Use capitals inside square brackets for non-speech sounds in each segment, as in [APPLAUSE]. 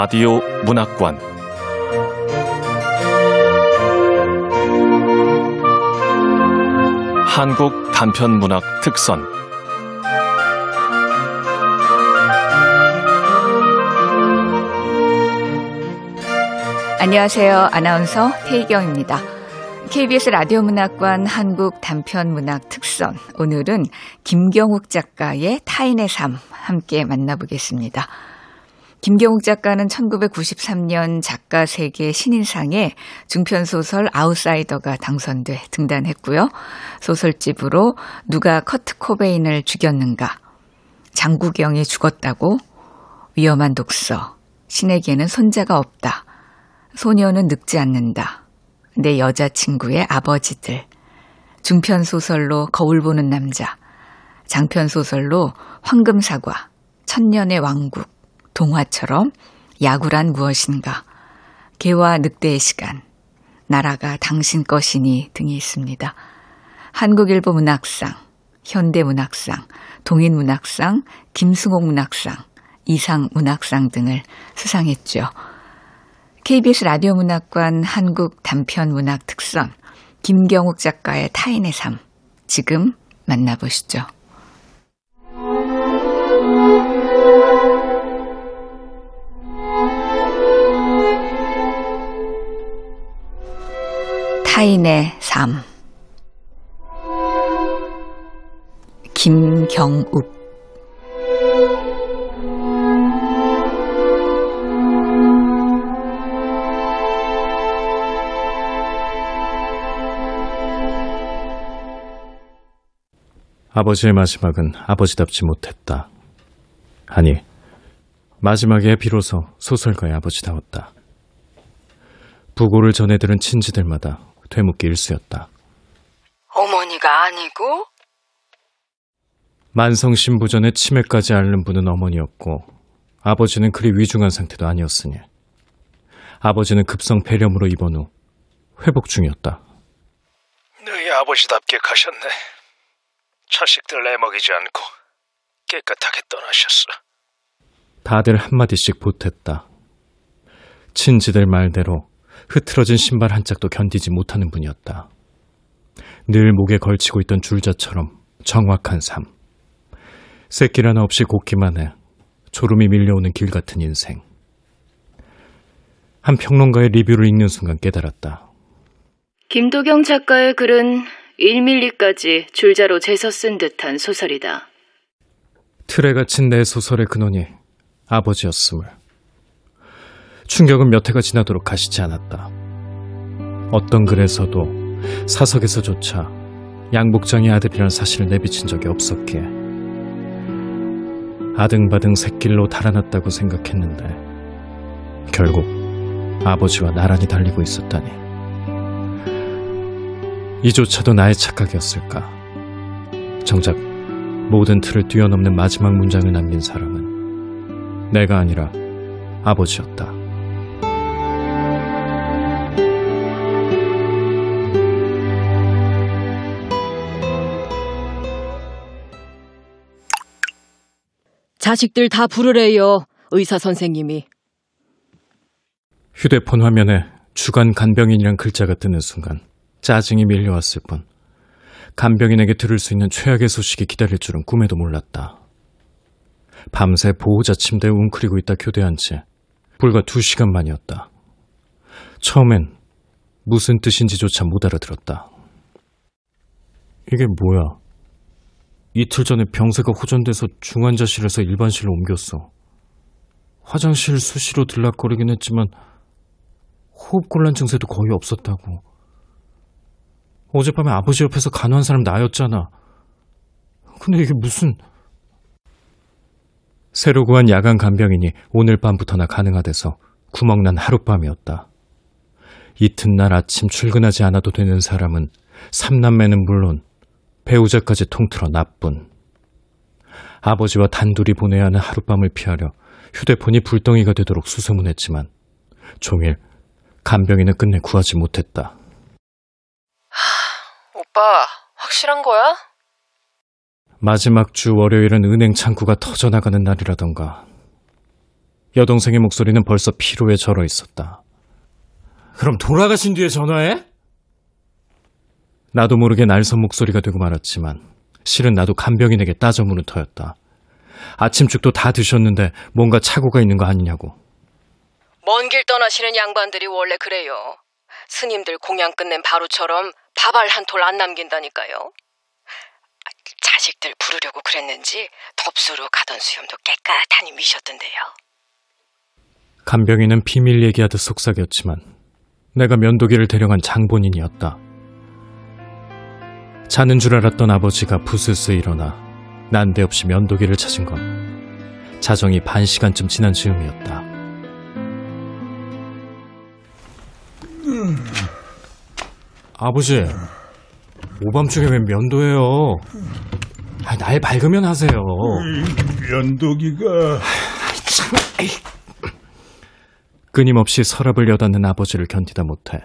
라디오 문학관 한국 단편 문학 특선 안녕하세요. 아나운서 태희경입니다. KBS 라디오 문학관 한국 단편 문학 특선. 오늘은 김경욱 작가의 타인의 삶 함께 만나보겠습니다. 김경욱 작가는 1993년 작가 세계 신인상에 중편 소설 아웃사이더가 당선돼 등단했고요. 소설집으로 누가 커트 코베인을 죽였는가, 장구경이 죽었다고, 위험한 독서, 신에게는 손자가 없다, 소녀는 늙지 않는다, 내 여자친구의 아버지들, 중편 소설로 거울 보는 남자, 장편 소설로 황금사과, 천년의 왕국, 동화처럼 야구란 무엇인가, 개와 늑대의 시간, 나라가 당신 것이니 등이 있습니다. 한국일보 문학상, 현대문학상, 동인문학상, 김승옥 문학상, 이상 문학상 등을 수상했죠. KBS 라디오 문학관 한국 단편 문학 특선, 김경욱 작가의 타인의 삶, 지금 만나보시죠. 타인의 삶 김경욱 아버지의 마지막은 아버지답지 못했다. 아니, 마지막에 비로소 소설가의 아버지다웠다. 부고를 전해들은 친지들마다 되묻기 일쑤였다. 어머니가 아니고? 만성 신부전에 치매까지 앓는 분은 어머니였고 아버지는 그리 위중한 상태도 아니었으니 아버지는 급성 폐렴으로 입원 후 회복 중이었다. 너희 아버지답게 가셨네. 자식들 내먹이지 않고 깨끗하게 떠나셨어. 다들 한마디씩 보탰다. 친지들 말대로 흐트러진 신발 한 짝도 견디지 못하는 분이었다. 늘 목에 걸치고 있던 줄자처럼 정확한 삶. 새길 하나 없이 곱기만 해 졸음이 밀려오는 길 같은 인생. 한 평론가의 리뷰를 읽는 순간 깨달았다. 김도경 작가의 글은 1밀리까지 줄자로 재서 쓴 듯한 소설이다. 틀에 갇힌 내 소설의 근원이 아버지였음을. 충격은 몇 해가 지나도록 가시지 않았다. 어떤 글에서도 사석에서조차 양복장의 아들이란 사실을 내비친 적이 없었기에 아등바등 새길로 달아났다고 생각했는데 결국 아버지와 나란히 달리고 있었다니 이조차도 나의 착각이었을까 정작 모든 틀을 뛰어넘는 마지막 문장을 남긴 사람은 내가 아니라 아버지였다. 자식들 다 부르래요. 의사 선생님이. 휴대폰 화면에 주간 간병인이란 글자가 뜨는 순간 짜증이 밀려왔을 뿐 간병인에게 들을 수 있는 최악의 소식이 기다릴 줄은 꿈에도 몰랐다. 밤새 보호자 침대에 웅크리고 있다 교대한 채 불과 두 시간 만이었다. 처음엔 무슨 뜻인지조차 못 알아들었다. 이게 뭐야? 이틀 전에 병세가 호전돼서 중환자실에서 일반실로 옮겼어. 화장실 수시로 들락거리긴 했지만 호흡곤란 증세도 거의 없었다고. 어젯밤에 아버지 옆에서 간호한 사람 나였잖아. 근데 이게 무슨... 새로 구한 야간 간병인이 오늘 밤부터나 가능하대서 구멍난 하룻밤이었다. 이튿날 아침 출근하지 않아도 되는 사람은 삼남매는 물론 배우자까지 통틀어 나쁜. 아버지와 단둘이 보내야 하는 하룻밤을 피하려 휴대폰이 불덩이가 되도록 수소문했지만 종일 간병인은 끝내 구하지 못했다. 오빠, 확실한 거야? 마지막 주 월요일은 은행 창구가 터져나가는 날이라던가 여동생의 목소리는 벌써 피로에 절어 있었다. 그럼 돌아가신 뒤에 전화해? 나도 모르게 날선 목소리가 되고 말았지만 실은 나도 간병인에게 따져 묻는 터였다. 아침죽도 다 드셨는데 뭔가 착오가 있는 거 아니냐고. 먼 길 떠나시는 양반들이 원래 그래요. 스님들 공양 끝낸 바로처럼 밥알 한 톨 안 남긴다니까요. 자식들 부르려고 그랬는지 덥수로 가던 수염도 깨끗하니 미셨던데요. 간병인은 비밀 얘기하듯 속삭였지만 내가 면도기를 데려간 장본인이었다. 자는 줄 알았던 아버지가 부스스 일어나 난데없이 면도기를 찾은 건 자정이 반 시간쯤 지난 즈음이었다. 아버지, 오밤중에 왜 면도해요? 아, 날 밝으면 하세요. 면도기가 끊임없이 서랍을 여닫는 아버지를 견디다 못해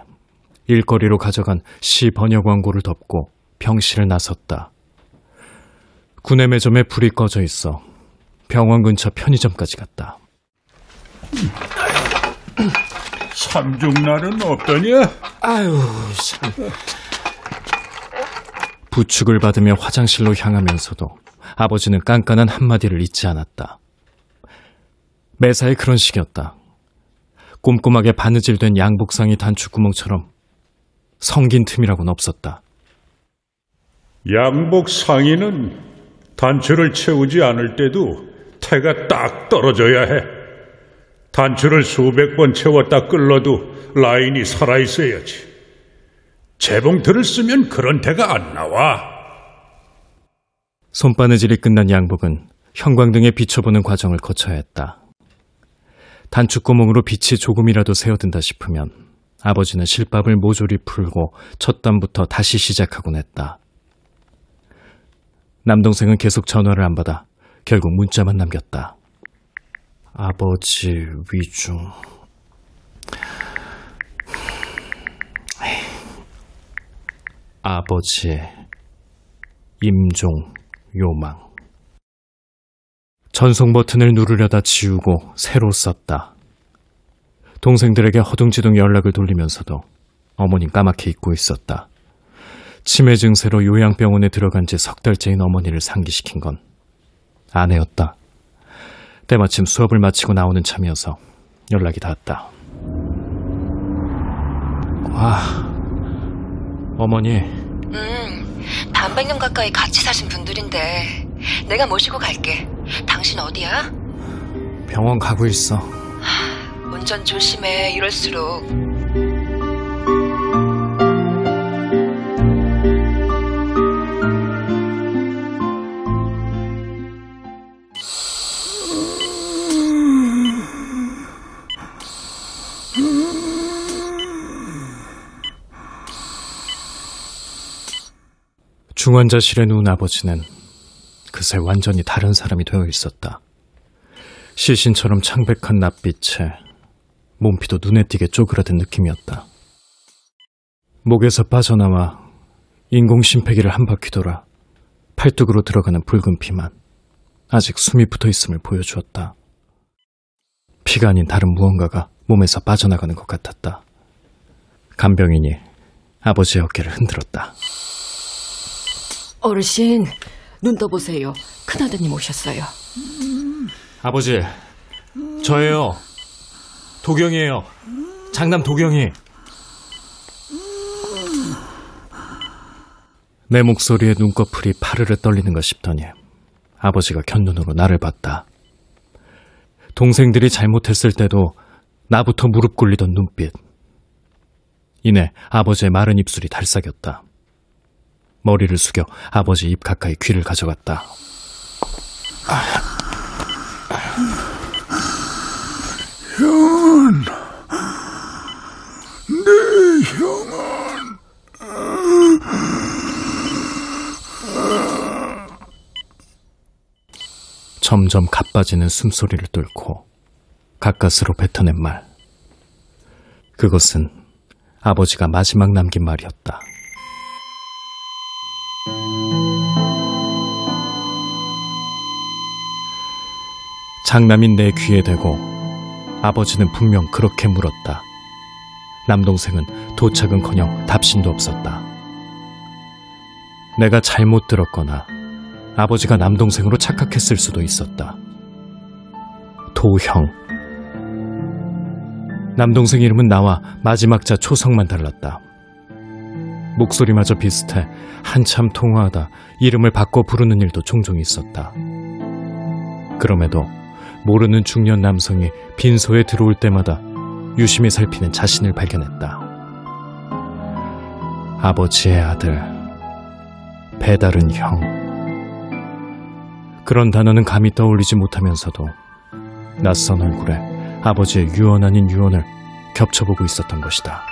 일거리로 가져간 시 번역 광고를 덮고 병실을 나섰다. 구내 매점에 불이 꺼져 있어 병원 근처 편의점까지 갔다. 삼중날은 없더냐? 아유, 참. 부축을 받으며 화장실로 향하면서도 아버지는 깐깐한 한마디를 잊지 않았다. 매사에 그런 식이었다. 꼼꼼하게 바느질된 양복상의 단추구멍처럼 성긴 틈이라고는 없었다. 양복 상의는 단추를 채우지 않을 때도 태가 딱 떨어져야 해. 단추를 수백 번 채웠다 끌러도 라인이 살아있어야지. 재봉틀을 쓰면 그런 태가 안 나와. 손바느질이 끝난 양복은 형광등에 비춰보는 과정을 거쳐야 했다. 단추구멍으로 빛이 조금이라도 새어든다 싶으면 아버지는 실밥을 모조리 풀고 첫 단부터 다시 시작하곤 했다. 남동생은 계속 전화를 안 받아 결국 문자만 남겼다. 아버지 위중. 아버지 임종 요망. 전송 버튼을 누르려다 지우고 새로 썼다. 동생들에게 허둥지둥 연락을 돌리면서도 어머님 까맣게 잊고 있었다. 치매 증세로 요양병원에 들어간 지 석 달째인 어머니를 상기시킨 건 아내였다. 때마침 수업을 마치고 나오는 참이어서 연락이 닿았다. 아, 어머니, 음, 반백년 가까이 같이 사신 분들인데 내가 모시고 갈게. 당신 어디야? 병원 가고 있어. 운전 조심해. 이럴수록 중환자실에 누운 아버지는 그새 완전히 다른 사람이 되어 있었다. 시신처럼 창백한 낯빛에 몸피도 눈에 띄게 쪼그라든 느낌이었다. 목에서 빠져나와 인공 심폐기를 한 바퀴 돌아 팔뚝으로 들어가는 붉은 피만 아직 숨이 붙어 있음을 보여주었다. 피가 아닌 다른 무언가가 몸에서 빠져나가는 것 같았다. 간병인이 아버지의 어깨를 흔들었다. 어르신, 눈 떠보세요. 큰아드님 오셨어요. 아버지, 저예요. 도경이에요. 장남 도경이. 내 목소리에 눈꺼풀이 파르르 떨리는가 싶더니 아버지가 견눈으로 나를 봤다. 동생들이 잘못했을 때도 나부터 무릎 꿇리던 눈빛. 이내 아버지의 마른 입술이 달싹였다. 머리를 숙여 아버지 입 가까이 귀를 가져갔다. 형은 내 형은 점점 가빠지는 숨소리를 뚫고 가까스로 뱉어낸 말. 그것은 아버지가 마지막 남긴 말이었다. 장남인 내 귀에 대고 아버지는 분명 그렇게 물었다. 남동생은 도착은커녕 답신도 없었다. 내가 잘못 들었거나 아버지가 남동생으로 착각했을 수도 있었다. 도형. 남동생 이름은 나와 마지막 자 초성만 달랐다. 목소리마저 비슷해 한참 통화하다 이름을 바꿔 부르는 일도 종종 있었다. 그럼에도 모르는 중년 남성이 빈소에 들어올 때마다 유심히 살피는 자신을 발견했다. 아버지의 아들, 배다른 형. 그런 단어는 감히 떠올리지 못하면서도 낯선 얼굴에 아버지의 유언 아닌 유언을 겹쳐보고 있었던 것이다.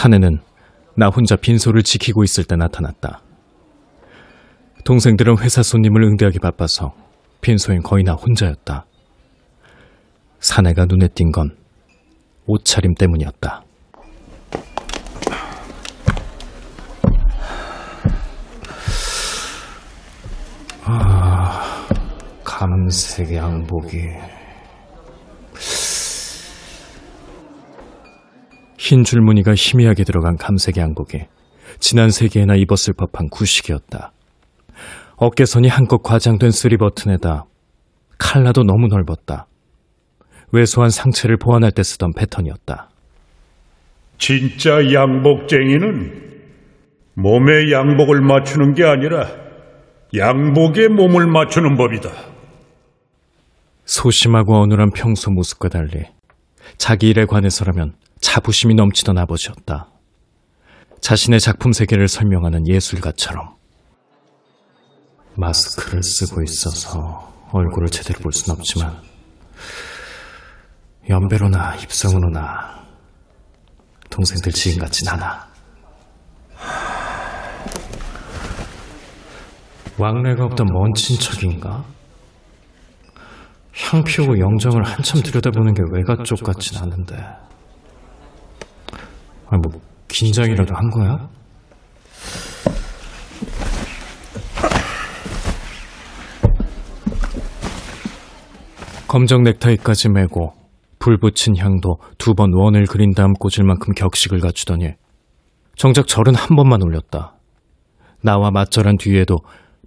사내는 나 혼자 빈소를 지키고 있을 때 나타났다. 동생들은 회사 손님을 응대하기 바빠서 빈소엔 거의 나 혼자였다. 사내가 눈에 띈 건 옷차림 때문이었다. 아, 감색 양복이. 흰 줄무늬가 희미하게 들어간 감색 양복에 지난 세기에나 입었을 법한 구식이었다. 어깨선이 한껏 과장된 쓰리 버튼에다 칼라도 너무 넓었다. 왜소한 상체를 보완할 때 쓰던 패턴이었다. 진짜 양복쟁이는 몸에 양복을 맞추는 게 아니라 양복에 몸을 맞추는 법이다. 소심하고 어눌한 평소 모습과 달리 자기 일에 관해서라면 자부심이 넘치던 아버지였다. 자신의 작품 세계를 설명하는 예술가처럼. 마스크를 쓰고 있어서 얼굴을 제대로 볼 순 없지만 연배로나 입성으로나 동생들 지인 같진 않아. 왕래가 없던 먼 친척인가? 향 피우고 영정을 한참 들여다보는 게 외가 쪽 같진 않은데. 아니 뭐 긴장이라도 한 거야? 검정 넥타이까지 매고 불 붙인 향도 두 번 원을 그린 다음 꽂을 만큼 격식을 갖추더니 정작 절은 한 번만 올렸다. 나와 맞절한 뒤에도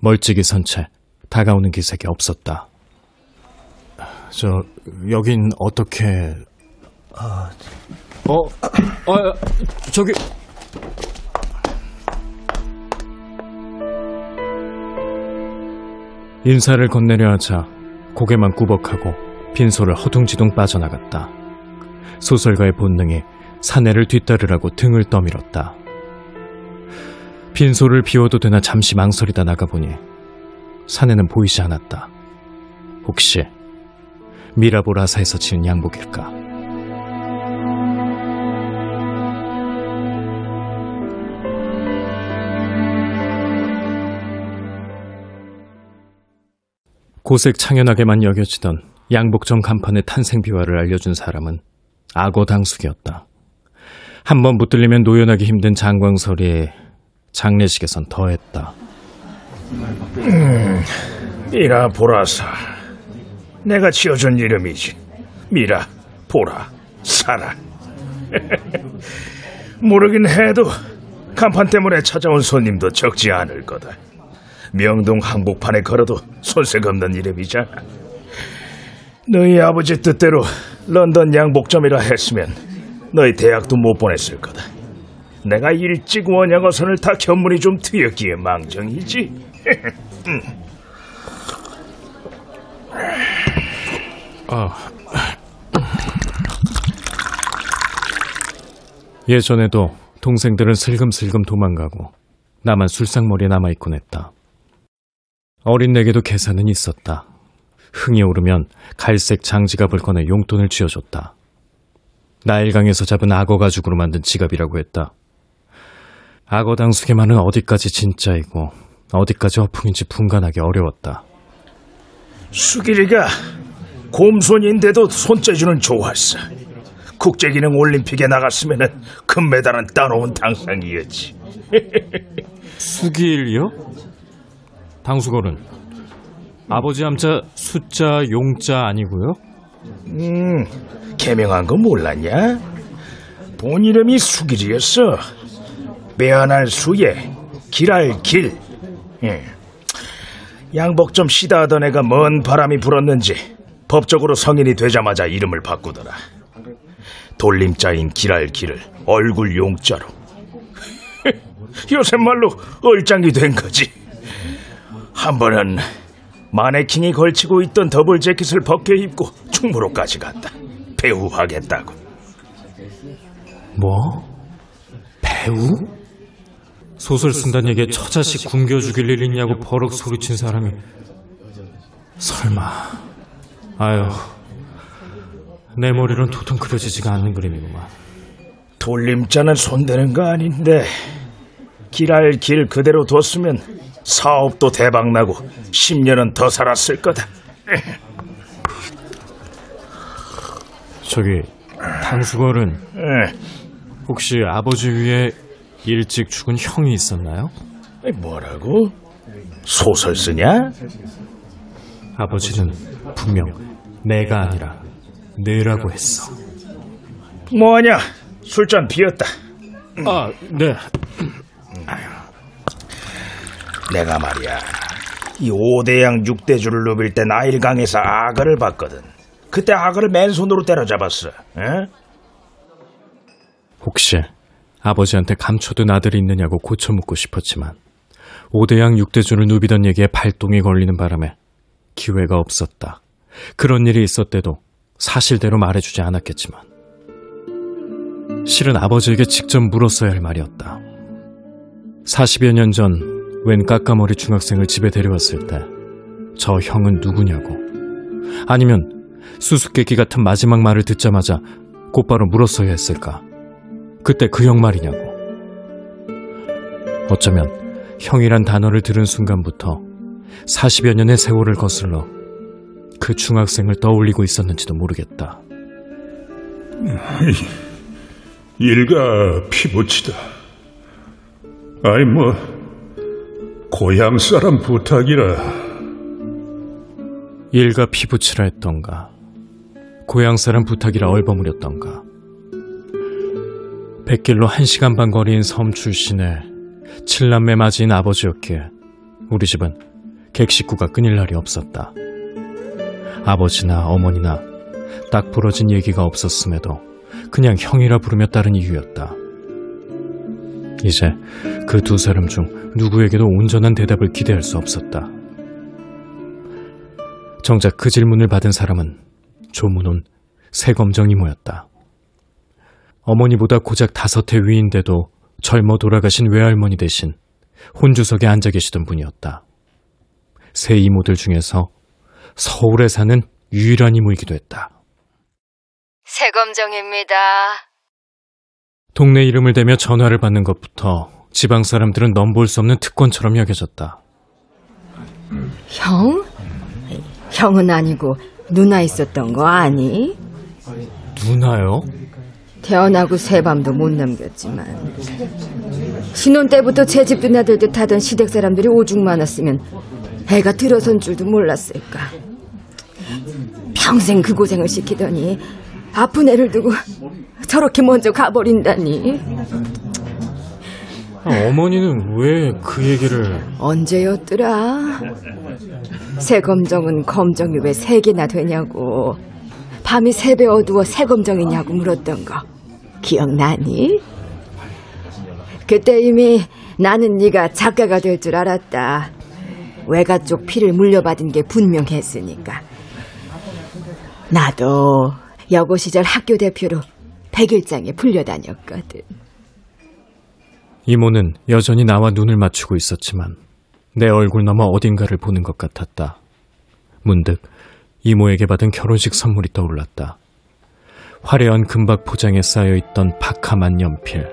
멀찍이 선 채 다가오는 기색이 없었다. 저 여긴 어떻게 아, 어, 어, 저기 인사를 건네려 하자 고개만 꾸벅하고 빈소를 허둥지둥 빠져나갔다. 소설가의 본능이 사내를 뒤따르라고 등을 떠밀었다. 빈소를 비워도 되나 잠시 망설이다 나가보니 사내는 보이지 않았다. 혹시 미라보라사에서 지은 양복일까? 고색 창연하게만 여겨지던 양복점 간판의 탄생 비화를 알려준 사람은 악어 당숙이었다. 한번 붙들리면 노연하기 힘든 장광설이 장례식에선 더했다. 음, 미라 보라사. 내가 지어준 이름이지. 미라, 보라, 사라. [LAUGHS] 모르긴 해도 간판 때문에 찾아온 손님도 적지 않을 거다. 명동 항복판에 걸어도 손색 없는 이름이잖아. 너희 아버지 뜻대로 런던 양복점이라 했으면 너희 대학도 못 보냈을 거다. 내가 일찍 원양어선을 다 견문이 좀 트였기에 망정이지. [LAUGHS] 아. 예전에도 동생들은 슬금슬금 도망가고 나만 술상머리에 남아있곤 했다. 어린 내게도 계산은 있었다. 흥이 오르면 갈색 장지갑을 꺼내 용돈을 쥐어줬다. 나일강에서 잡은 악어 가죽으로 만든 지갑이라고 했다. 악어 당숙의 말은 어디까지 진짜이고 어디까지 허풍인지 분간하기 어려웠다. 수길이가 곰손인데도 손재주는 좋았어. 국제기능 올림픽에 나갔으면 금메달은 따놓은 당상이었지. [LAUGHS] 수길이요? 당수걸은 아버지 함자 숫자 용자 아니고요? 음, 개명한 거 몰랐냐? 본 이름이 수길이었어. 매한할 수에 길할 길. 예. 양복 좀 시다 하던 애가 뭔 바람이 불었는지 법적으로 성인이 되자마자 이름을 바꾸더라. 돌림자인 길할 길을 얼굴 용자로. [LAUGHS] 요새 말로 얼짱이 된 거지. 한 번은 마네킹이 걸치고 있던 더블 재킷을 벗겨 입고 충무로까지 갔다. 배우 하겠다고. 뭐? 배우? 소설 쓴다는 얘기에 처자식 굶겨 죽일 일 있냐고 버럭 소리친 사람이 설마 아유 내 머리론 도통 그려지지가 않는 그림이구만 돌림자는 손대는 거 아닌데 길할 길 그대로 뒀으면 사업도 대박나고 10년은 더 살았을 거다. 저기 당수걸은 에, 혹시 아버지 위에 일찍 죽은 형이 있었나요? 뭐라고? 소설 쓰냐? 아버지는 분명 내가 아니라 내라고 했어 뭐하냐? 술잔 비었다. 아, 네 내가 말이야. 이 5대양 6대주를 누빌 때 나일강에서 악어를 봤거든. 그때 악어를 맨손으로 때려잡았어. 에? 혹시 아버지한테 감춰둔 아들이 있느냐고 고쳐 묻고 싶었지만 5대양 6대주를 누비던 얘기에 발동이 걸리는 바람에 기회가 없었다. 그런 일이 있었대도 사실대로 말해주지 않았겠지만 실은 아버지에게 직접 물었어야 할 말이었다. 40여 년 전 웬 까까머리 중학생을 집에 데려왔을 때 저 형은 누구냐고 아니면 수수께끼 같은 마지막 말을 듣자마자 곧바로 물었어야 했을까? 그때 그 형 말이냐고. 어쩌면 형이란 단어를 들은 순간부터 40여 년의 세월을 거슬러 그 중학생을 떠올리고 있었는지도 모르겠다. [LAUGHS] 일가 피부치다. 아이 뭐 고향 사람 부탁이라 일가 피부치라 했던가, 고향 사람 부탁이라 얼버무렸던가. 백길로 한 시간 반 거리인 섬 출신의 칠남매 맞이인 아버지였기에 우리 집은 객식구가 끊일 날이 없었다. 아버지나 어머니나 딱 부러진 얘기가 없었음에도 그냥 형이라 부르며 따른 이유였다. 이제 그 두 사람 중 누구에게도 온전한 대답을 기대할 수 없었다. 정작 그 질문을 받은 사람은 조문온 새검정 이 모였다. 어머니보다 고작 다섯 해 위인데도 젊어 돌아가신 외할머니 대신 혼주석에 앉아 계시던 분이었다. 새 이모들 중에서 서울에 사는 유일한 이모이기도 했다. 새검정입니다. 동네 이름을 대며 전화를 받는 것부터 지방 사람들은 넘볼 수 없는 특권처럼 여겨졌다. 형? 형은 아니고 누나 있었던 거 아니? 누나요? 태어나고 새 밤도 못 남겼지만 신혼 때부터 제 집 누나들 듯 하던 시댁 사람들이 오죽 많았으면 애가 들어선 줄도 몰랐을까 평생 그 고생을 시키더니 아픈 애를 두고 저렇게 먼저 가버린다니 아, 어머니는 왜 그 얘기를 언제였더라 새 검정은 검정이 왜 세 개나 되냐고 밤이 세배 어두워 새 검정이냐고 물었던 거 기억나니? 그때 이미 나는 네가 작가가 될 줄 알았다. 외가 쪽 피를 물려받은 게 분명했으니까. 나도 여고 시절 학교 대표로 백일장에 불려다녔거든. 이모는 여전히 나와 눈을 맞추고 있었지만 내 얼굴 넘어 어딘가를 보는 것 같았다. 문득 이모에게 받은 결혼식 선물이 떠올랐다. 화려한 금박 포장에 쌓여있던 박하 만년필.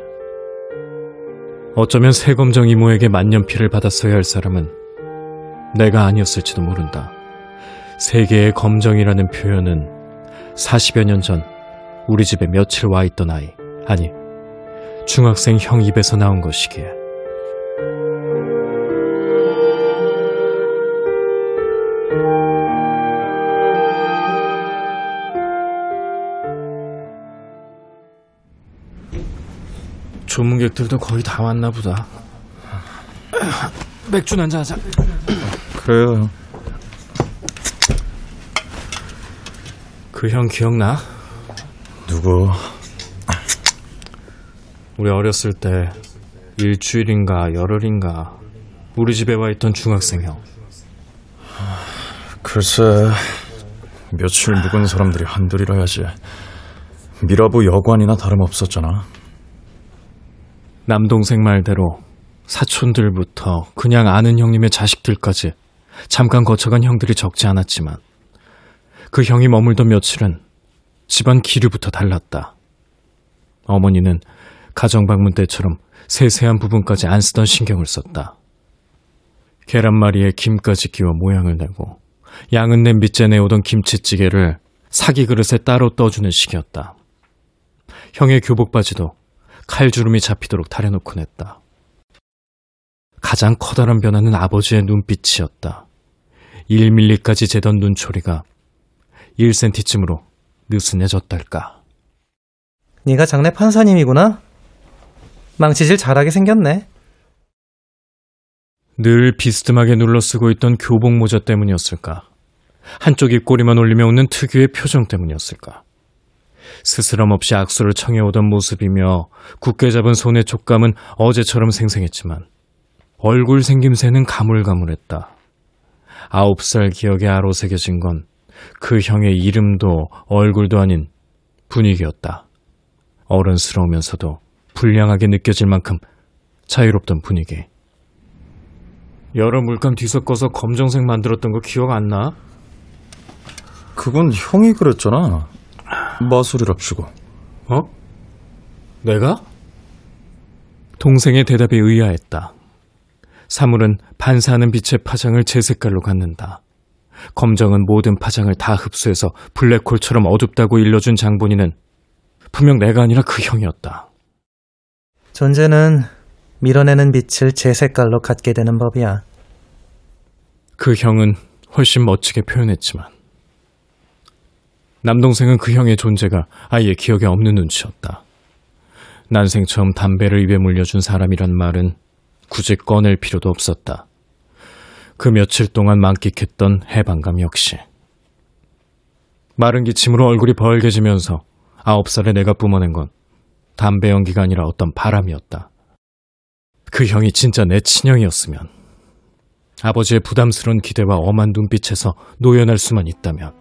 어쩌면 새검정 이모에게 만년필을 받았어야 할 사람은 내가 아니었을지도 모른다. 세계의 검정이라는 표현은 40여 년 전 우리 집에 며칠 와 있던 아이, 아니, 중학생 형 입에서 나온 것이기에. 조문객들도 거의 다 왔나 보다. 맥주 한잔 하자. 그래요. 그 형 기억나? 누구? 우리 어렸을 때 일주일인가 열흘인가 우리 집에 와 있던 중학생 형. 글쎄, 며칠 묵은 사람들이 한둘이라 야지. 미라부 여관이나 다름없었잖아. 남동생 말대로 사촌들부터 그냥 아는 형님의 자식들까지 잠깐 거쳐간 형들이 적지 않았지만 그 형이 머물던 며칠은 집안 기류부터 달랐다. 어머니는 가정 방문 때처럼 세세한 부분까지 안 쓰던 신경을 썼다. 계란말이에 김까지 끼워 모양을 내고 양은 냄비째 내오던 김치찌개를 사기 그릇에 따로 떠주는 식이었다. 형의 교복 바지도 칼주름이 잡히도록 다려놓곤 했다. 가장 커다란 변화는 아버지의 눈빛이었다. 1밀리까지 재던 눈초리가 1cm쯤으로 느슨해졌달까. 네가 장래 판사님이구나? 망치질 잘하게 생겼네. 늘 비스듬하게 눌러쓰고 있던 교복 모자 때문이었을까? 한쪽 입꼬리만 올리며 웃는 특유의 표정 때문이었을까? 스스럼 없이 악수를 청해오던 모습이며 굳게 잡은 손의 촉감은 어제처럼 생생했지만 얼굴 생김새는 가물가물했다. 아홉 살 기억에 아로 새겨진 건 그 형의 이름도 얼굴도 아닌 분위기였다. 어른스러우면서도 불량하게 느껴질 만큼 자유롭던 분위기. 여러 물감 뒤섞어서 검정색 만들었던 거 기억 안 나? 그건 형이 그랬잖아. 마술이랍시고. 어? 내가? 동생의 대답에 의아했다. 사물은 반사하는 빛의 파장을 제 색깔로 갖는다. 검정은 모든 파장을 다 흡수해서 블랙홀처럼 어둡다고 일러준 장본인은 분명 내가 아니라 그 형이었다. 존재는 밀어내는 빛을 제 색깔로 갖게 되는 법이야. 그 형은 훨씬 멋지게 표현했지만 남동생은 그 형의 존재가 아예 기억에 없는 눈치였다. 난생 처음 담배를 입에 물려준 사람이란 말은 굳이 꺼낼 필요도 없었다. 그 며칠 동안 만끽했던 해방감 역시. 마른 기침으로 얼굴이 벌개지면서 아홉 살에 내가 뿜어낸 건 담배 연기가 아니라 어떤 바람이었다. 그 형이 진짜 내 친형이었으면 아버지의 부담스러운 기대와 엄한 눈빛에서 노연할 수만 있다면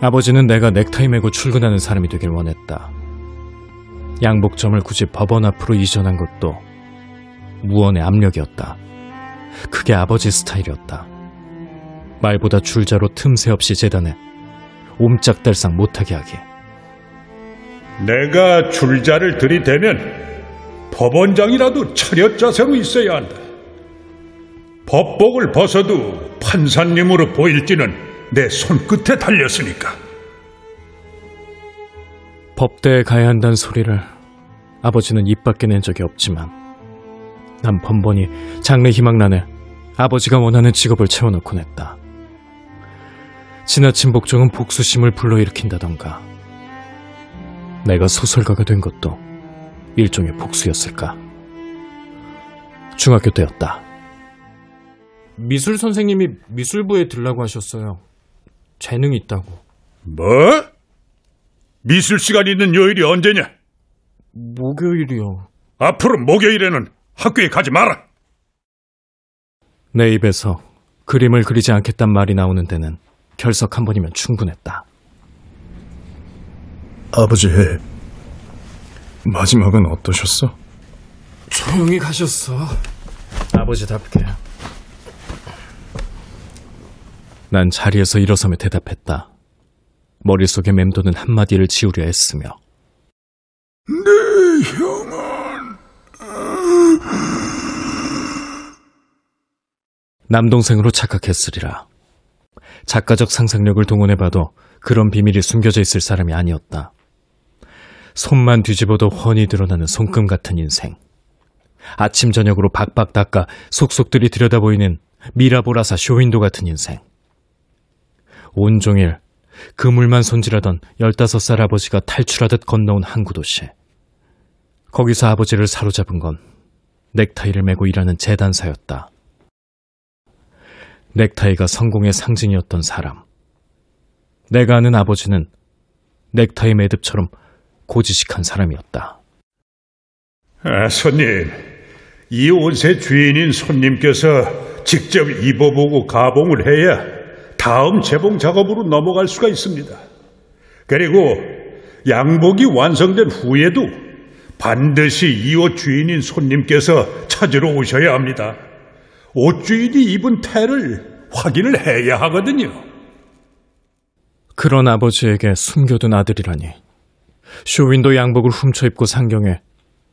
아버지는 내가 넥타이 메고 출근하는 사람이 되길 원했다. 양복점을 굳이 법원 앞으로 이전한 것도 무언의 압력이었다. 그게 아버지 스타일이었다. 말보다 줄자로 틈새 없이 재단해 옴짝달싹 못하게 하기. 내가 줄자를 들이대면 법원장이라도 차렷 자세로 있어야 한다. 법복을 벗어도 판사님으로 보일지는 내 손끝에 달렸으니까. 법대에 가야 한다는 소리를 아버지는 입 밖에 낸 적이 없지만 난 번번이 장래 희망란에 아버지가 원하는 직업을 채워놓곤 했다. 지나친 복종은 복수심을 불러일으킨다던가 내가 소설가가 된 것도 일종의 복수였을까? 중학교 때였다. 미술 선생님이 미술부에 들라고 하셨어요. 재능이 있다고. 뭐? 미술 시간 있는 요일이 언제냐? 목요일이요. 앞으로 목요일에는 학교에 가지 마라. 내 입에서 그림을 그리지 않겠단 말이 나오는 데는 결석 한 번이면 충분했다. 아버지, 마지막은 어떠셨어? 조용히 가셨어. 아버지답게. 난 자리에서 일어서며 대답했다. 머릿속에 맴도는 한마디를 지우려 애쓰며. 내 형은 남동생으로 착각했으리라. 작가적 상상력을 동원해봐도 그런 비밀이 숨겨져 있을 사람이 아니었다. 손만 뒤집어도 훤히 드러나는 손금 같은 인생. 아침 저녁으로 박박 닦아 속속들이 들여다보이는 미라보라사 쇼윈도 같은 인생. 온종일 그물만 손질하던 15살 아버지가 탈출하듯 건너온 항구 도시. 거기서 아버지를 사로잡은 건 넥타이를 메고 일하는 재단사였다. 넥타이가 성공의 상징이었던 사람. 내가 아는 아버지는 넥타이 매듭처럼 고지식한 사람이었다. 아, 손님, 이 옷의 주인인 손님께서 직접 입어보고 가봉을 해야 다음 재봉 작업으로 넘어갈 수가 있습니다. 그리고 양복이 완성된 후에도 반드시 이 옷 주인인 손님께서 찾으러 오셔야 합니다. 옷 주인이 입은 태를 확인을 해야 하거든요. 그런 아버지에게 숨겨둔 아들이라니. 쇼윈도 양복을 훔쳐 입고 상경해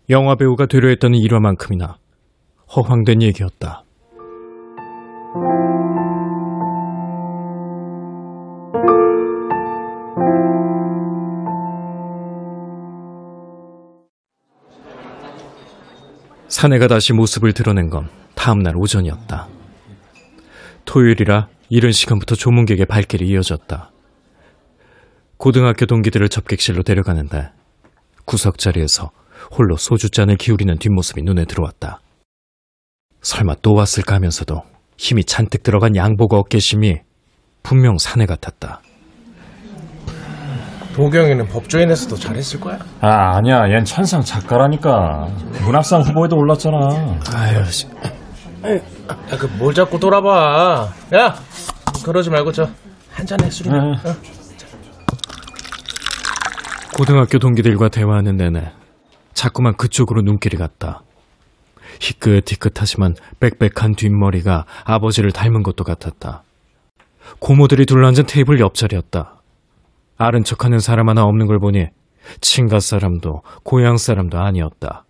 영화 배우가 되려 했다는 일화만큼이나 허황된 얘기였다. 사내가 다시 모습을 드러낸 건 다음날 오전이었다. 토요일이라 이른 시간부터 조문객의 발길이 이어졌다. 고등학교 동기들을 접객실로 데려가는데 구석 자리에서 홀로 소주잔을 기울이는 뒷모습이 눈에 들어왔다. 설마 또 왔을까 하면서도 힘이 잔뜩 들어간 양복 어깨심이 분명 사내 같았다. 도경이는 법조인에서도 잘했을 거야. 아, 아니야. 얜 천상 작가라니까. 문학상 후보에도 올랐잖아. 아유, 씨. 야, 그뭘 자꾸 돌아봐. 야, 그러지 말고 저 한잔해 술이나. 어. 고등학교 동기들과 대화하는 내내 자꾸만 그쪽으로 눈길이 갔다. 희끗희끗하지만 빽빽한 뒷머리가 아버지를 닮은 것도 같았다. 고모들이 둘러앉은 테이블 옆자리였다. 아른 척하는 사람 하나 없는 걸 보니 친가 사람도 고향 사람도 아니었다.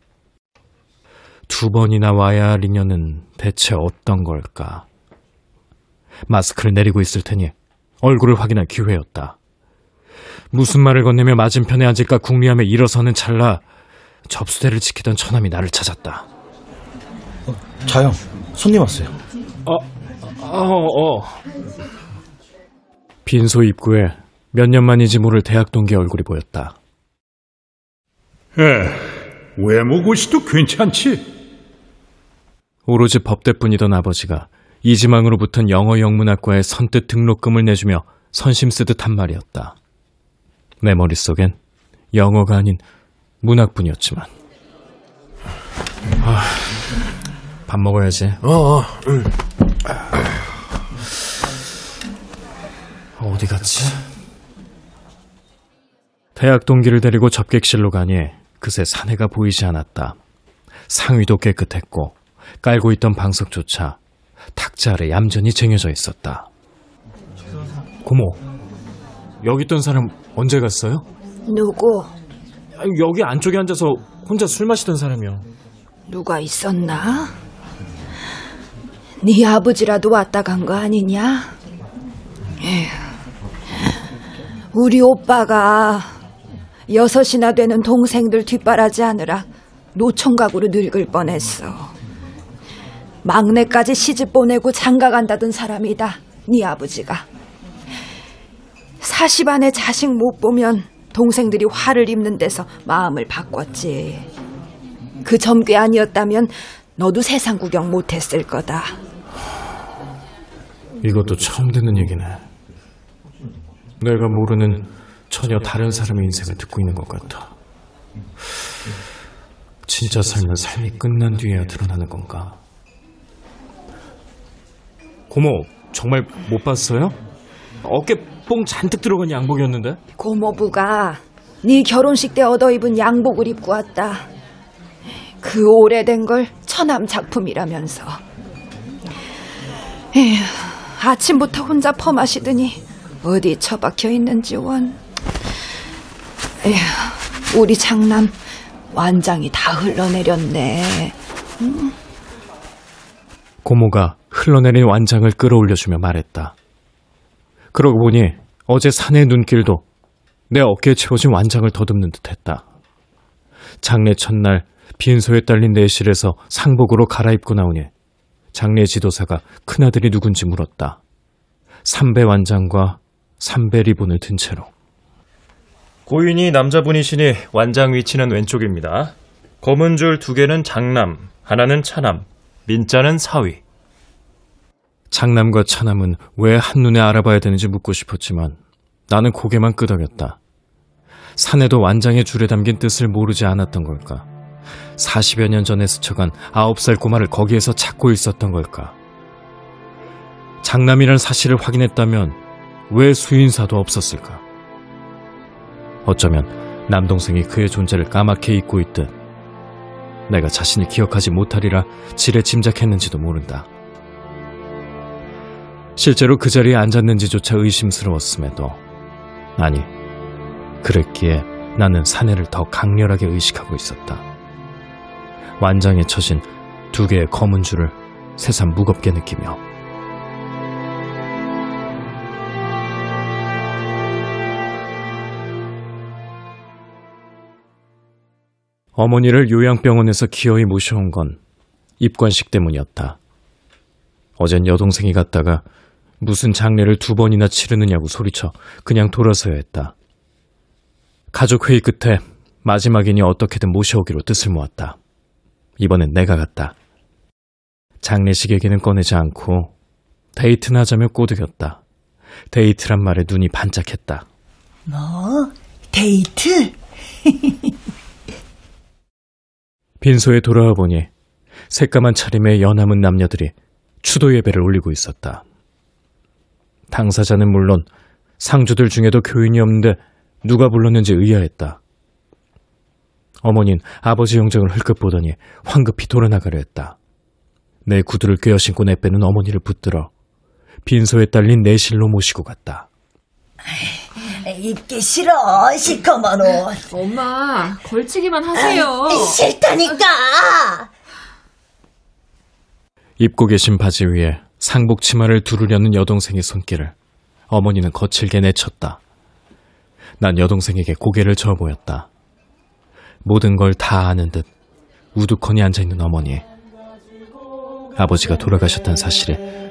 두 번이나 와야 할 인연은 대체 어떤 걸까? 마스크를 내리고 있을 테니 얼굴을 확인할 기회였다. 무슨 말을 건네며 맞은편에 앉을까 궁리하며 일어서는 찰나 접수대를 지키던 처남이 나를 찾았다. 자영, 손님 왔어요. 어, 어, 어. 빈소 입구에 몇 년 만인지 모를 대학 동기 얼굴이 보였다. 에, 외모 고시도 괜찮지? 오로지 법대뿐이던 아버지가 이지망으로 붙은 영어 영문학과에 선뜻 등록금을 내주며 선심 쓰듯 한 말이었다. 내 머릿속엔 영어가 아닌 문학뿐이었지만. 아, 밥 먹어야지. 어, 어 응. 어디 갔지? 대학 동기를 데리고 접객실로 가니 그새 사내가 보이지 않았다. 상위도 깨끗했고 깔고 있던 방석조차 탁자 아래 얌전히 쟁여져 있었다. 고모, 여기 있던 사람 언제 갔어요? 누구? 여기 안쪽에 앉아서 혼자 술 마시던 사람이요. 누가 있었나? 네 아버지라도 왔다 간 거 아니냐? 에휴, 우리 오빠가 여섯이나 되는 동생들 뒷바라지 하느라 노총각으로 늙을 뻔했어. 막내까지 시집 보내고 장가 간다던 사람이다. 네 아버지가. 40 안에 자식 못 보면 동생들이 화를 입는 데서 마음을 바꿨지. 그 점괘 아니었다면 너도 세상 구경 못했을 거다. 이것도 처음 듣는 얘기네. 내가 모르는 전혀 다른 사람의 인생을 듣고 있는 것 같아. 진짜 삶은 삶이 끝난 뒤에야 드러나는 건가? 고모, 정말 못 봤어요? 어깨 뽕 잔뜩 들어간 양복이었는데? 고모부가 네 결혼식 때 얻어 입은 양복을 입고 왔다. 그 오래된 걸 처남 작품이라면서. 에휴, 아침부터 혼자 퍼마시더니 어디 처박혀 있는지 원. 에휴, 우리 장남 완장이 다 흘러내렸네. 음. 고모가 흘러내린 완장을 끌어올려주며 말했다. 그러고 보니 어제 산의 눈길도 내 어깨에 채워진 완장을 더듬는 듯 했다. 장례 첫날 빈소에 딸린 내실에서 상복으로 갈아입고 나오니 장례 지도사가 큰아들이 누군지 물었다. 삼배 완장과 삼배 리본을 든 채로. 고인이 남자분이시니 완장 위치는 왼쪽입니다. 검은 줄 두 개는 장남, 하나는 차남, 민자는 사위. 장남과 차남은 왜 한눈에 알아봐야 되는지 묻고 싶었지만 나는 고개만 끄덕였다. 산에도 완장의 줄에 담긴 뜻을 모르지 않았던 걸까? 40여 년 전에 스쳐간 9살 꼬마를 거기에서 찾고 있었던 걸까? 장남이란 사실을 확인했다면 왜 수인사도 없었을까? 어쩌면 남동생이 그의 존재를 까맣게 잊고 있듯 내가 자신을 기억하지 못하리라 지레 짐작했는지도 모른다. 실제로 그 자리에 앉았는지조차 의심스러웠음에도 아니 그랬기에 나는 사내를 더 강렬하게 의식하고 있었다. 완장에 처진 두 개의 검은 줄을 새삼 무겁게 느끼며 어머니를 요양병원에서 기어이 모셔온 건 입관식 때문이었다. 어젠 여동생이 갔다가 무슨 장례를 두 번이나 치르느냐고 소리쳐 그냥 돌아서야 했다. 가족 회의 끝에 마지막이니 어떻게든 모셔오기로 뜻을 모았다. 이번엔 내가 갔다. 장례식 얘기는 꺼내지 않고 데이트나 하자며 꼬드겼다. 데이트란 말에 눈이 반짝했다. 뭐? 데이트? [LAUGHS] 빈소에 돌아와 보니 새까만 차림의 연함은 남녀들이 추도 예배를 올리고 있었다. 당사자는 물론 상주들 중에도 교인이 없는데 누가 불렀는지 의아했다. 어머닌 아버지 영정을 흘끗 보더니 황급히 돌아나가려 했다. 내 구두를 꿰어 신고 내빼는 어머니를 붙들어 빈소에 딸린 내실로 모시고 갔다. 입기 싫어, 시커먼 옷. 엄마, 걸치기만 하세요. 아, 싫다니까! 입고 계신 바지 위에 상복 치마를 두르려는 여동생의 손길을 어머니는 거칠게 내쳤다. 난 여동생에게 고개를 저어 보였다. 모든 걸 다 아는 듯 우두커니 앉아있는 어머니. 아버지가 돌아가셨다는 사실에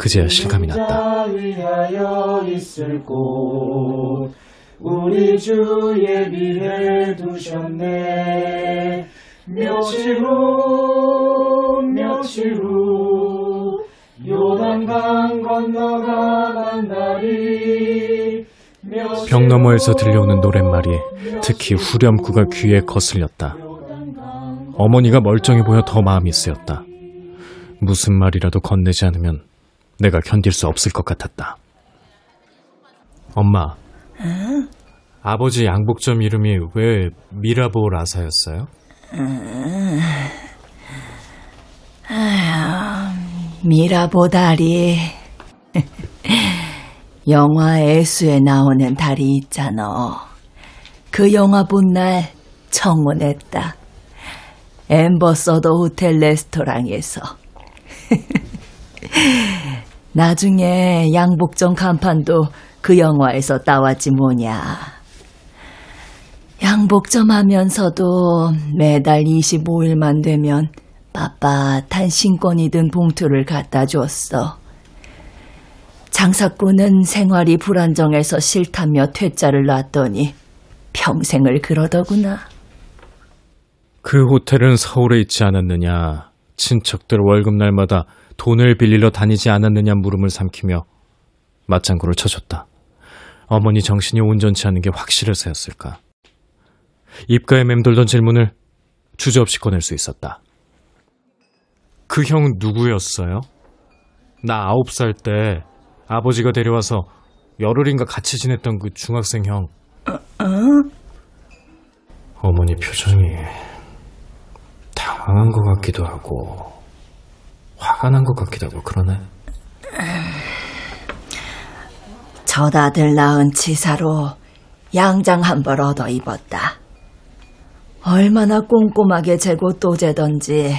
그제야 실감이 났다. 위하여 있을 곳 우리 주 예비해 두셨네 며칠 후 며칠 후 요단강 건너가는 날이 벽 너머에서 들려오는 노랫말이 특히 후렴구가 귀에 거슬렸다. 어머니가 멀쩡해 보여 더 마음이 쓰였다. 무슨 말이라도 건네지 않으면 내가 견딜 수 없을 것 같았다. 엄마, 응? 아버지 양복점 이름이 왜 미라보 라사였어요? 음. 아휴, 미라보 다리. [LAUGHS] 영화 애수에 나오는 달이 있잖아. 그 영화 본 날 청혼했다. 엠버서더 호텔 레스토랑에서. [LAUGHS] 나중에 양복점 간판도 그 영화에서 따왔지 뭐냐. 양복점 하면서도 매달 25일만 되면 빳빳한 신권이 든 봉투를 갖다 줬어. 장사꾼은 생활이 불안정해서 싫다며 퇴짜를 놨더니 평생을 그러더구나. 그 호텔은 서울에 있지 않았느냐, 친척들 월급날마다 돈을 빌리러 다니지 않았느냐 물음을 삼키며 맞장구를 쳐줬다. 어머니 정신이 온전치 않은 게 확실해서였을까. 입가에 맴돌던 질문을 주저없이 꺼낼 수 있었다. 그 형 누구였어요? 나 아홉 살 때 아버지가 데려와서 열흘인가 같이 지냈던 그 중학생 형. 어? 어머니 표정이 당한 것 같기도 하고 화가 난 것 같기도 하고 그러네. 젖아들 낳은 치사로 양장 한 벌 얻어 입었다. 얼마나 꼼꼼하게 재고 또 재던지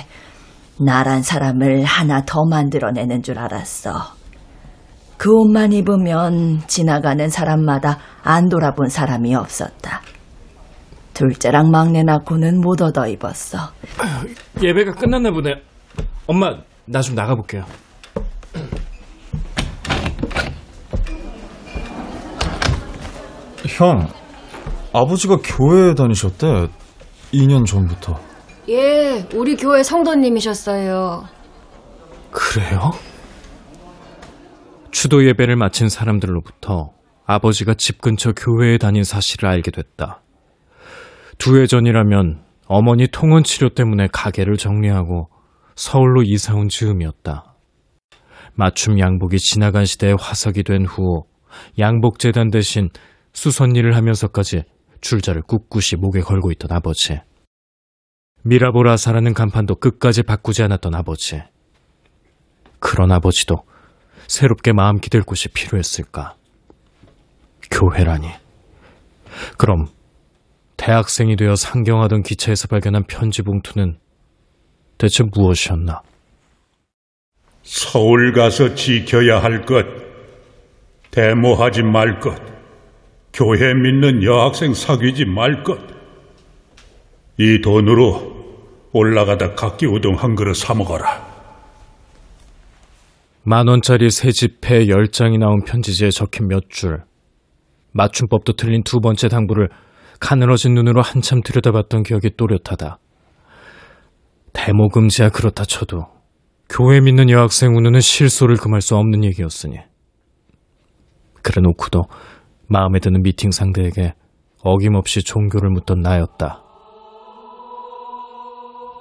나란 사람을 하나 더 만들어내는 줄 알았어. 그 옷만 입으면 지나가는 사람마다 안 돌아본 사람이 없었다. 둘째랑 막내 낳고는 못 얻어 입었어. 예배가 끝났나 보네. 엄마, 나 좀 나가볼게요. 형, 아버지가 교회에 다니셨대. 2년 전부터. 예, 우리 교회 성도님이셨어요. 그래요? 추도 예배를 마친 사람들로부터 아버지가 집 근처 교회에 다닌 사실을 알게 됐다. 두 해 전이라면 어머니 통원 치료 때문에 가게를 정리하고 서울로 이사 온 즈음이었다. 맞춤 양복이 지나간 시대의 화석이 된 후 양복재단 대신 수선 일을 하면서까지 줄자를 꿋꿋이 목에 걸고 있던 아버지. 미라보라사라는 간판도 끝까지 바꾸지 않았던 아버지. 그런 아버지도 새롭게 마음 기댈 곳이 필요했을까? 교회라니. 그럼 대학생이 되어 상경하던 기차에서 발견한 편지 봉투는 대체 무엇이었나? 서울 가서 지켜야 할 것, 데모하지 말 것, 교회 믿는 여학생 사귀지 말 것. 이 돈으로 올라가다 각기 우동 한 그릇 사 먹어라. 만 원짜리 새 지폐 열 장이 나온 편지지에 적힌 몇 줄. 맞춤법도 틀린 두 번째 당부를 가늘어진 눈으로 한참 들여다봤던 기억이 또렷하다. 대모 금지야 그렇다 쳐도 교회 믿는 여학생 운우는 실소를 금할 수 없는 얘기였으니. 그래 놓고도 마음에 드는 미팅 상대에게 어김없이 종교를 묻던 나였다.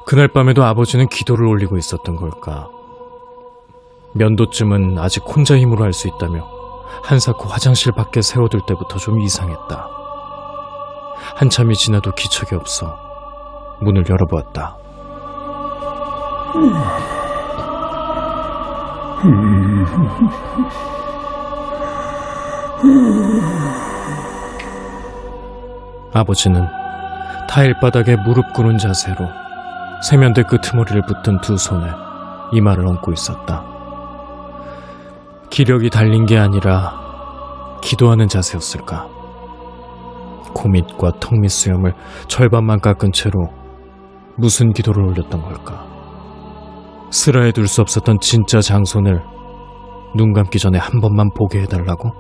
그날 밤에도 아버지는 기도를 올리고 있었던 걸까. 면도쯤은 아직 혼자 힘으로 할 수 있다며 한사코 화장실 밖에 세워둘 때부터 좀 이상했다. 한참이 지나도 기척이 없어 문을 열어보았다. 아버지는 타일 바닥에 무릎 꿇은 자세로 세면대 끄트머리를 붙든 두 손에 이마를 얹고 있었다. 기력이 달린 게 아니라 기도하는 자세였을까? 코밑과 턱밑 수염을 절반만 깎은 채로 무슨 기도를 올렸던 걸까? 스라에 둘 수 없었던 진짜 장손을 눈 감기 전에 한 번만 보게 해달라고?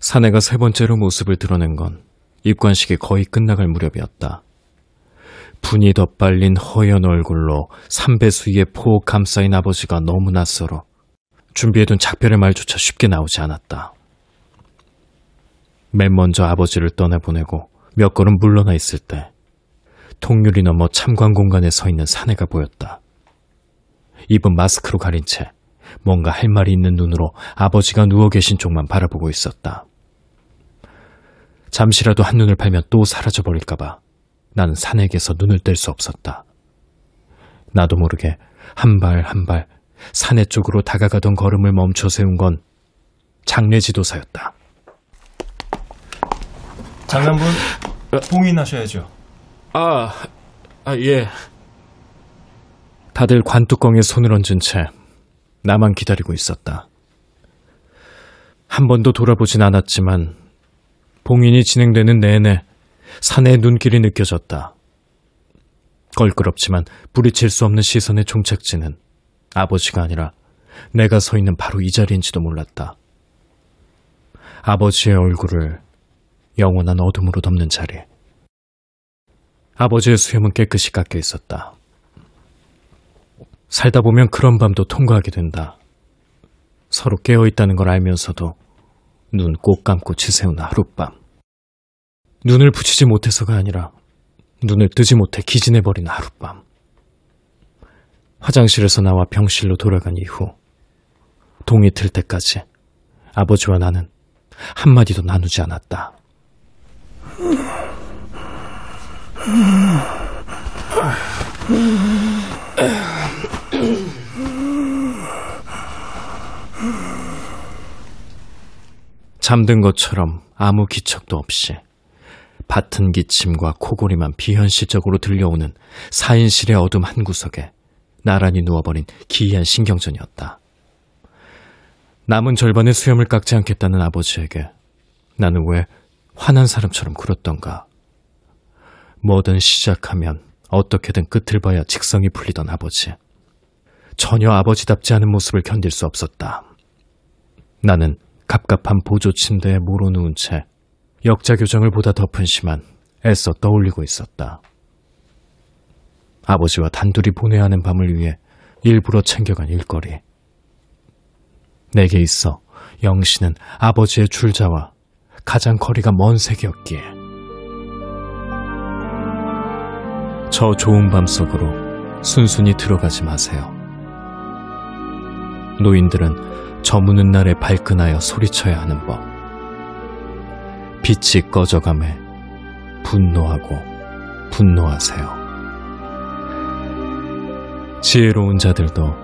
사내가 세 번째로 모습을 드러낸 건 입관식이 거의 끝나갈 무렵이었다. 분이 덧발린 허연 얼굴로 삼배수 위에 포 감싸인 아버지가 너무 낯설어 준비해둔 작별의 말조차 쉽게 나오지 않았다. 맨 먼저 아버지를 떠나보내고 몇 걸음 물러나 있을 때 통유리 넘어 참관 공간에 서 있는 사내가 보였다. 입은 마스크로 가린 채 뭔가 할 말이 있는 눈으로 아버지가 누워 계신 쪽만 바라보고 있었다. 잠시라도 한눈을 팔면 또 사라져버릴까봐 나는 사내에게서 눈을 뗄 수 없었다. 나도 모르게 한 발 한발 사내 쪽으로 다가가던 걸음을 멈춰 세운 건 장례 지도사였다. 장남분 봉인하셔야죠. 아, 아, 예. 다들 관뚜껑에 손을 얹은 채 나만 기다리고 있었다. 한 번도 돌아보진 않았지만 봉인이 진행되는 내내 사내의 눈길이 느껴졌다. 껄끄럽지만 부딪힐 수 없는 시선의 종착지는 아버지가 아니라 내가 서 있는 바로 이 자리인지도 몰랐다. 아버지의 얼굴을 영원한 어둠으로 덮는 자리. 아버지의 수염은 깨끗이 깎여 있었다. 살다 보면 그런 밤도 통과하게 된다. 서로 깨어 있다는 걸 알면서도 눈 꼭 감고 지새운 하룻밤. 눈을 붙이지 못해서가 아니라 눈을 뜨지 못해 기진해버린 하룻밤. 화장실에서 나와 병실로 돌아간 이후 동이 틀 때까지 아버지와 나는 한마디도 나누지 않았다. 잠든 것처럼 아무 기척도 없이 밭은 기침과 코골이만 비현실적으로 들려오는 사인실의 어둠 한 구석에 나란히 누워버린 기이한 신경전이었다. 남은 절반의 수염을 깎지 않겠다는 아버지에게 나는 왜 화난 사람처럼 굴었던가. 뭐든 시작하면 어떻게든 끝을 봐야 직성이 풀리던 아버지. 전혀 아버지답지 않은 모습을 견딜 수 없었다. 나는 갑갑한 보조 침대에 모로 누운 채 역자 교정을 보다 덮은 심한 애써 떠올리고 있었다. 아버지와 단둘이 보내야 하는 밤을 위해 일부러 챙겨간 일거리. 내게 있어 영신은 아버지의 줄자와 가장 거리가 먼 색이었기에 저 좋은 밤 속으로 순순히 들어가지 마세요. 노인들은 저무는 날에 발끈하여 소리쳐야 하는 법. 빛이 꺼져감에 분노하고 분노하세요. 지혜로운 자들도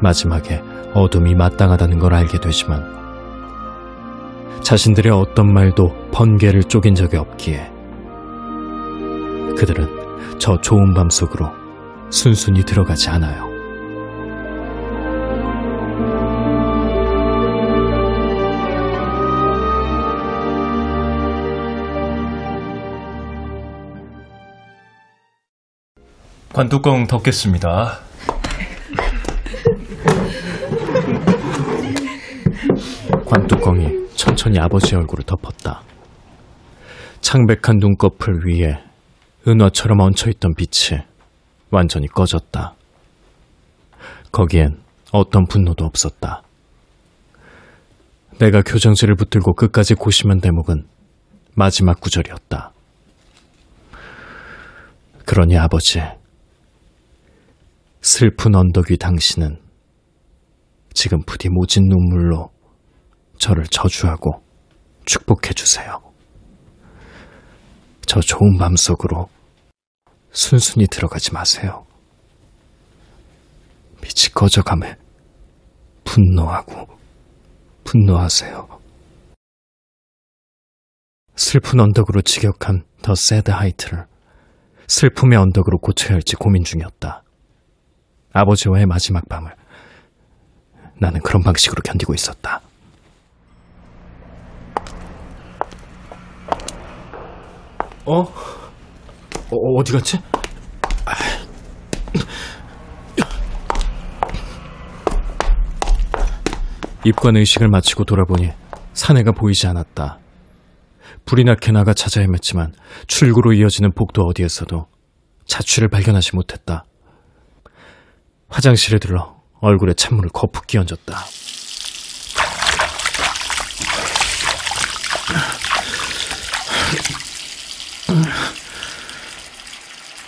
마지막에 어둠이 마땅하다는 걸 알게 되지만 자신들의 어떤 말도 번개를 쪼긴 적이 없기에 그들은 저 좋은 밤 속으로 순순히 들어가지 않아요. 관뚜껑 덮겠습니다. 관뚜껑이 천천히 아버지 얼굴을 덮었다. 창백한 눈꺼풀 위에 은화처럼 얹혀있던 빛이 완전히 꺼졌다. 거기엔 어떤 분노도 없었다. 내가 교정지를 붙들고 끝까지 고심한 대목은 마지막 구절이었다. 그러니 아버지, 슬픈 언덕 위 당신은 지금 부디 모진 눈물로 저를 저주하고 축복해 주세요. 저 좋은 밤 속으로 순순히 들어가지 마세요. 빛이 꺼져감에 분노하고 분노하세요. 슬픈 언덕으로 직역한 더 새드 하이트를 슬픔의 언덕으로 고쳐야 할지 고민 중이었다. 아버지와의 마지막 밤을 나는 그런 방식으로 견디고 있었다. 어? 어 어디 갔지? 입관 의식을 마치고 돌아보니 사내가 보이지 않았다. 불이 나게 나가 찾아 헤맸지만 출구로 이어지는 복도 어디에서도 자취를 발견하지 못했다. 화장실에 들러 얼굴에 찬물을 거푸 끼얹었다.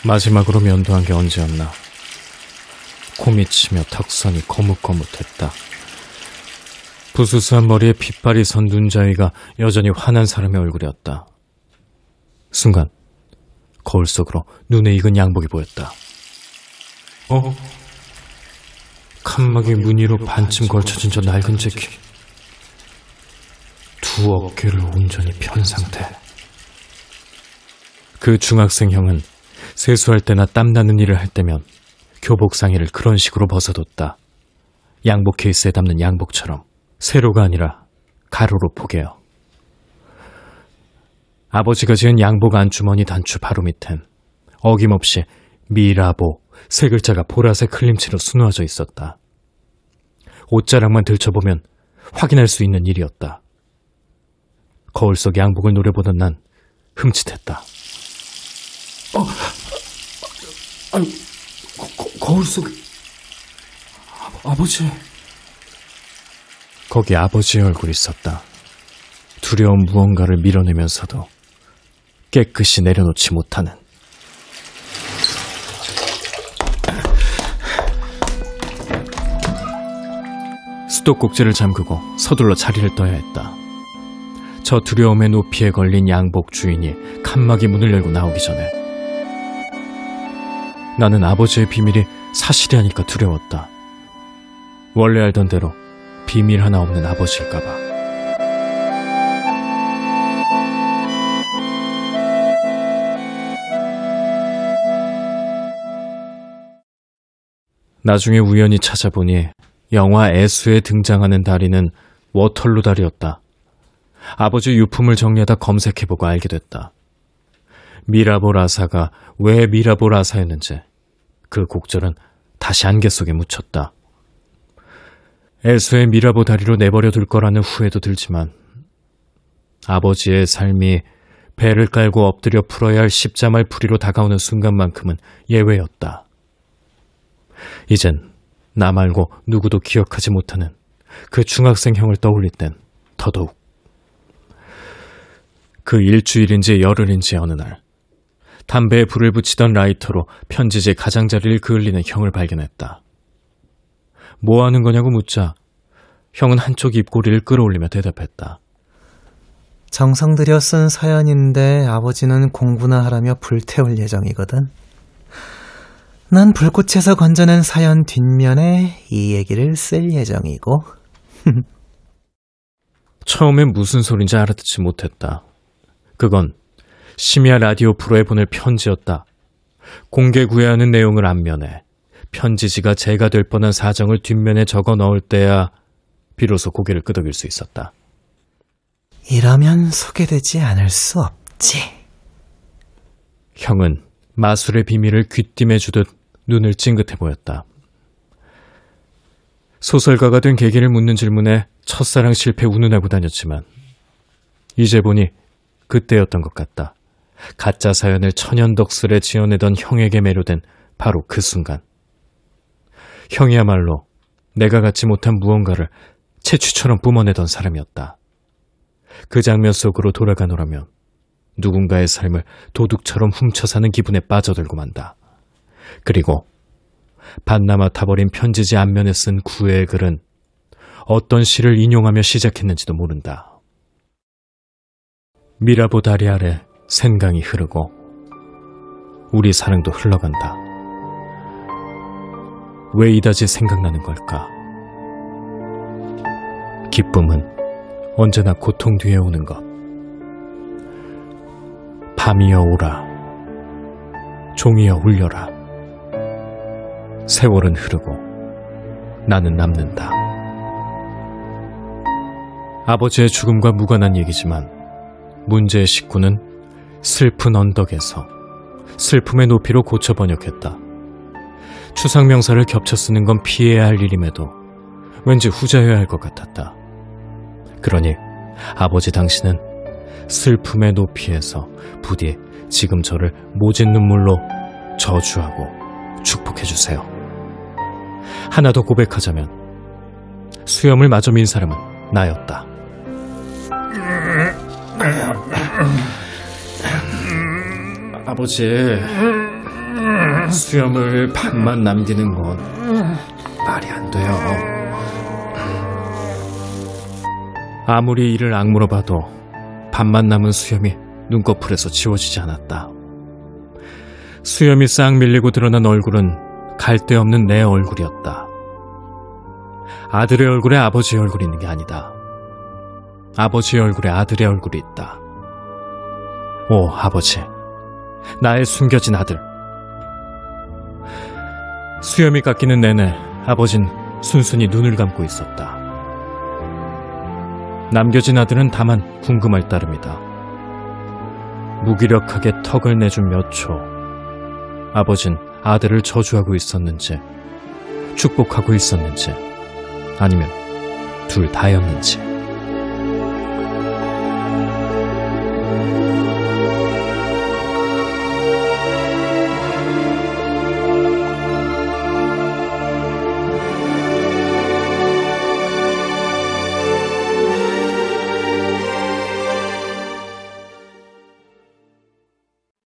마지막으로 면도한 게 언제였나. 코 미치며 턱선이 거뭇거뭇했다. 부수수한 머리에 핏발이 선 눈자위가 여전히 화난 사람의 얼굴이었다. 순간 거울 속으로 눈에 익은 양복이 보였다. 어? 칸막이 무늬로 반쯤 걸쳐진 저 낡은 재킷. 두 어깨를 온전히 편 상태. 그 중학생 형은 세수할 때나 땀나는 일을 할 때면 교복 상의를 그런 식으로 벗어뒀다. 양복 케이스에 담는 양복처럼 세로가 아니라 가로로 포개요. 아버지가 지은 양복 안주머니 단추 바로 밑엔 어김없이 미라보 세 글자가 보라색 흘림치로 수놓아져 있었다. 옷자락만 들춰보면 확인할 수 있는 일이었다. 거울 속 양복을 노려보던 난 흠칫했다. 어, 아니, 거, 거울 속에 아, 아버지. 거기 아버지의 얼굴이 있었다. 두려운 무언가를 밀어내면서도 깨끗이 내려놓지 못하는. 수도꼭지를 잠그고 서둘러 자리를 떠야 했다. 저 두려움의 높이에 걸린 양복 주인이 칸막이 문을 열고 나오기 전에 나는 아버지의 비밀이 사실이 아닐까 두려웠다. 원래 알던 대로 비밀 하나 없는 아버지일까봐. 나중에 우연히 찾아보니 영화 애수에 등장하는 다리는 워털루 다리였다. 아버지 유품을 정리하다 검색해보고 알게 됐다. 미라보 라사가 왜 미라보 라사였는지 그 곡절은 다시 안개 속에 묻혔다. 애수의 미라보 다리로 내버려 둘 거라는 후회도 들지만 아버지의 삶이 배를 깔고 엎드려 풀어야 할 십자말 풀이로 다가오는 순간만큼은 예외였다. 이젠 나 말고 누구도 기억하지 못하는 그 중학생 형을 떠올릴 땐 더더욱 그 일주일인지 열흘인지 어느 날 담배에 불을 붙이던 라이터로 편지지 가장자리를 그을리는 형을 발견했다. 뭐 하는 거냐고 묻자 형은 한쪽 입꼬리를 끌어올리며 대답했다. 정성 들여 쓴 사연인데 아버지는 공부나 하라며 불태울 예정이거든. 난 불꽃에서 건져낸 사연 뒷면에 이 얘기를 쓸 예정이고. [LAUGHS] 처음엔 무슨 소린지 알아듣지 못했다. 그건 심야 라디오 프로에 보낼 편지였다. 공개 구애하는 내용을 앞면에 편지지가 제가 될 뻔한 사정을 뒷면에 적어 넣을 때야 비로소 고개를 끄덕일 수 있었다. 이러면 소개되지 않을 수 없지. 형은 마술의 비밀을 귀띔해 주듯 눈을 찡긋해 보였다. 소설가가 된 계기를 묻는 질문에 첫사랑 실패 운운하고 다녔지만 이제 보니 그때였던 것 같다. 가짜 사연을 천연덕스레 지어내던 형에게 매료된 바로 그 순간. 형이야말로 내가 갖지 못한 무언가를 채취처럼 뿜어내던 사람이었다. 그 장면 속으로 돌아가노라면 누군가의 삶을 도둑처럼 훔쳐 사는 기분에 빠져들고 만다. 그리고 반나마 타버린 편지지 앞면에 쓴 구애의 글은 어떤 시를 인용하며 시작했는지도 모른다. 미라보 다리 아래 생강이 흐르고 우리 사랑도 흘러간다. 왜 이다지 생각나는 걸까? 기쁨은 언제나 고통 뒤에 오는 것. 밤이여 오라. 종이여 울려라. 세월은 흐르고 나는 남는다. 아버지의 죽음과 무관한 얘기지만 문제의 식구는 슬픈 언덕에서 슬픔의 높이로 고쳐 번역했다. 추상 명사를 겹쳐 쓰는 건 피해야 할 일임에도 왠지 후자여야 할 것 같았다. 그러니 아버지 당신은 슬픔의 높이에서 부디 지금 저를 모진 눈물로 저주하고 축복해주세요. 하나 더 고백하자면 수염을 마저 민 사람은 나였다. 아버지, 수염을 반만 남기는 건 말이 안 돼요. 아무리 이를 악물어 봐도 반만 남은 수염이 눈꺼풀에서 지워지지 않았다. 수염이 싹 밀리고 드러난 얼굴은 갈데 없는 내 얼굴이었다. 아들의 얼굴에 아버지의 얼굴이 있는 게 아니다. 아버지의 얼굴에 아들의 얼굴이 있다. 오, 아버지. 나의 숨겨진 아들. 수염이 깎이는 내내 아버진 순순히 눈을 감고 있었다. 남겨진 아들은 다만 궁금할 따름이다. 무기력하게 턱을 내준 몇 초, 아버진 아들을 저주하고 있었는지, 축복하고 있었는지, 아니면 둘 다였는지.